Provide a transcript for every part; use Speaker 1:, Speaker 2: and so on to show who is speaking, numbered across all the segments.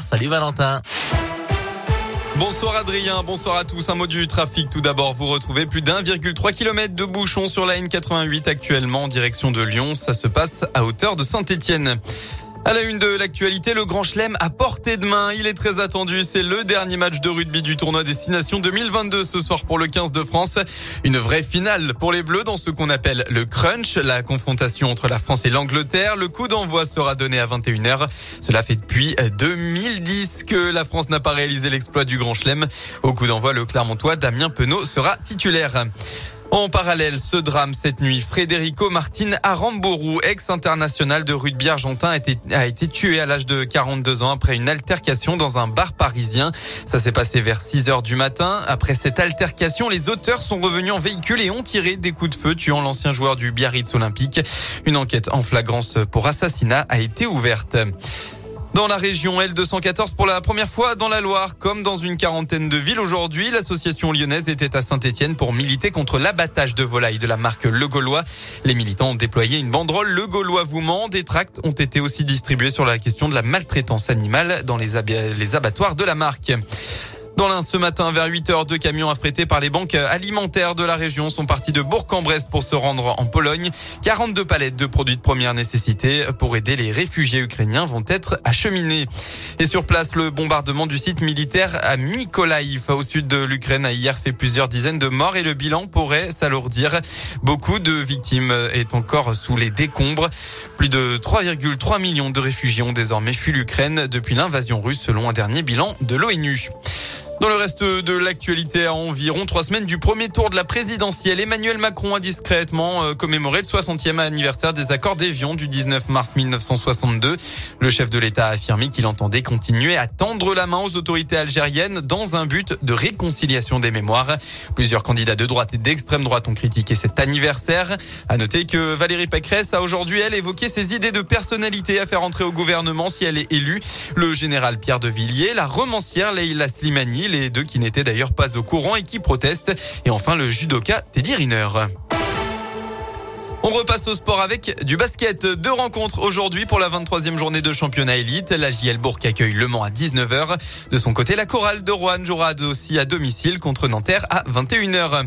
Speaker 1: Salut Valentin.
Speaker 2: Bonsoir Adrien, bonsoir à tous. Un mot du trafic tout d'abord. Vous retrouvez plus d'1,3 km de bouchons sur la N88 actuellement en direction de Lyon. Ça se passe à hauteur de Saint-Étienne. À la une de l'actualité, le Grand Chelem à portée de main. Il est très attendu. C'est le dernier match de rugby du tournoi Destination 2022 ce soir pour le 15 de France. Une vraie finale pour les Bleus dans ce qu'on appelle le crunch, la confrontation entre la France et l'Angleterre. Le coup d'envoi sera donné à 21h. Cela fait depuis 2010 que la France n'a pas réalisé l'exploit du Grand Chelem. Au coup d'envoi, le Clermontois Damien Penaud sera titulaire. En parallèle, ce drame cette nuit, Federico Martin Aramburu, ex-international de rugby argentin, a été, a été tué à l'âge de 42 ans après une altercation dans un bar parisien. Ça s'est passé vers 6 heures du matin. Après cette altercation, les auteurs sont revenus en véhicule et ont tiré des coups de feu, tuant l'ancien joueur du Biarritz Olympique. Une enquête en flagrance pour assassinat a été ouverte. Dans la région L214 pour la première fois dans la Loire, comme dans une quarantaine de villes aujourd'hui, l'association lyonnaise était à Saint-Etienne pour militer contre l'abattage de volailles de la marque Le Gaulois. Les militants ont déployé une banderole Le Gaulois vous ment. Des tracts ont été aussi distribués sur la question de la maltraitance animale dans les, les abattoirs de la marque. Dans l'un, ce matin, vers 8 heures, deux camions affrétés par les banques alimentaires de la région sont partis de Bourg-en-Bresse pour se rendre en Pologne. 42 palettes de produits de première nécessité pour aider les réfugiés ukrainiens vont être acheminées. Et sur place, le bombardement du site militaire à Mykolaiv, au sud de l'Ukraine, a hier fait plusieurs dizaines de morts et le bilan pourrait s'alourdir. Beaucoup de victimes est encore sous les décombres. Plus de 3,3 millions de réfugiés ont désormais fui l'Ukraine depuis l'invasion russe, selon un dernier bilan de l'ONU. Dans le reste de l'actualité, à environ trois semaines du premier tour de la présidentielle, Emmanuel Macron a discrètement euh, commémoré le 60e anniversaire des accords d'Évian du 19 mars 1962. Le chef de l'État a affirmé qu'il entendait continuer à tendre la main aux autorités algériennes dans un but de réconciliation des mémoires. Plusieurs candidats de droite et d'extrême droite ont critiqué cet anniversaire. À noter que Valérie Pécresse a aujourd'hui, elle, évoqué ses idées de personnalité à faire entrer au gouvernement si elle est élue. Le général Pierre de Villiers, la romancière Leila Slimani, les deux qui n'étaient d'ailleurs pas au courant et qui protestent. Et enfin le judoka Teddy Riner. On repasse au sport avec du basket. Deux rencontres aujourd'hui pour la 23e journée de championnat élite. La JL Bourg accueille Le Mans à 19h. De son côté, la chorale de Rouen jouera aussi à domicile contre Nanterre à 21h.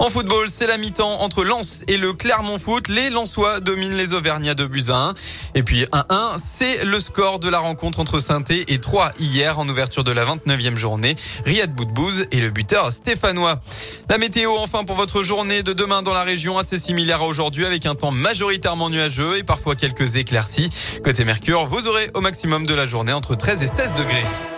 Speaker 2: En football, c'est la mi-temps entre Lens et le Clermont Foot. Les Lensois dominent les Auvergnats de 1. Et puis 1-1, c'est le score de la rencontre entre saint et 3 hier en ouverture de la 29e journée. Riyad Boudbouz et le buteur stéphanois. La météo enfin pour votre journée de demain dans la région assez similaire à aujourd'hui avec un temps majoritairement nuageux et parfois quelques éclaircies. Côté Mercure, vous aurez au maximum de la journée entre 13 et 16 degrés.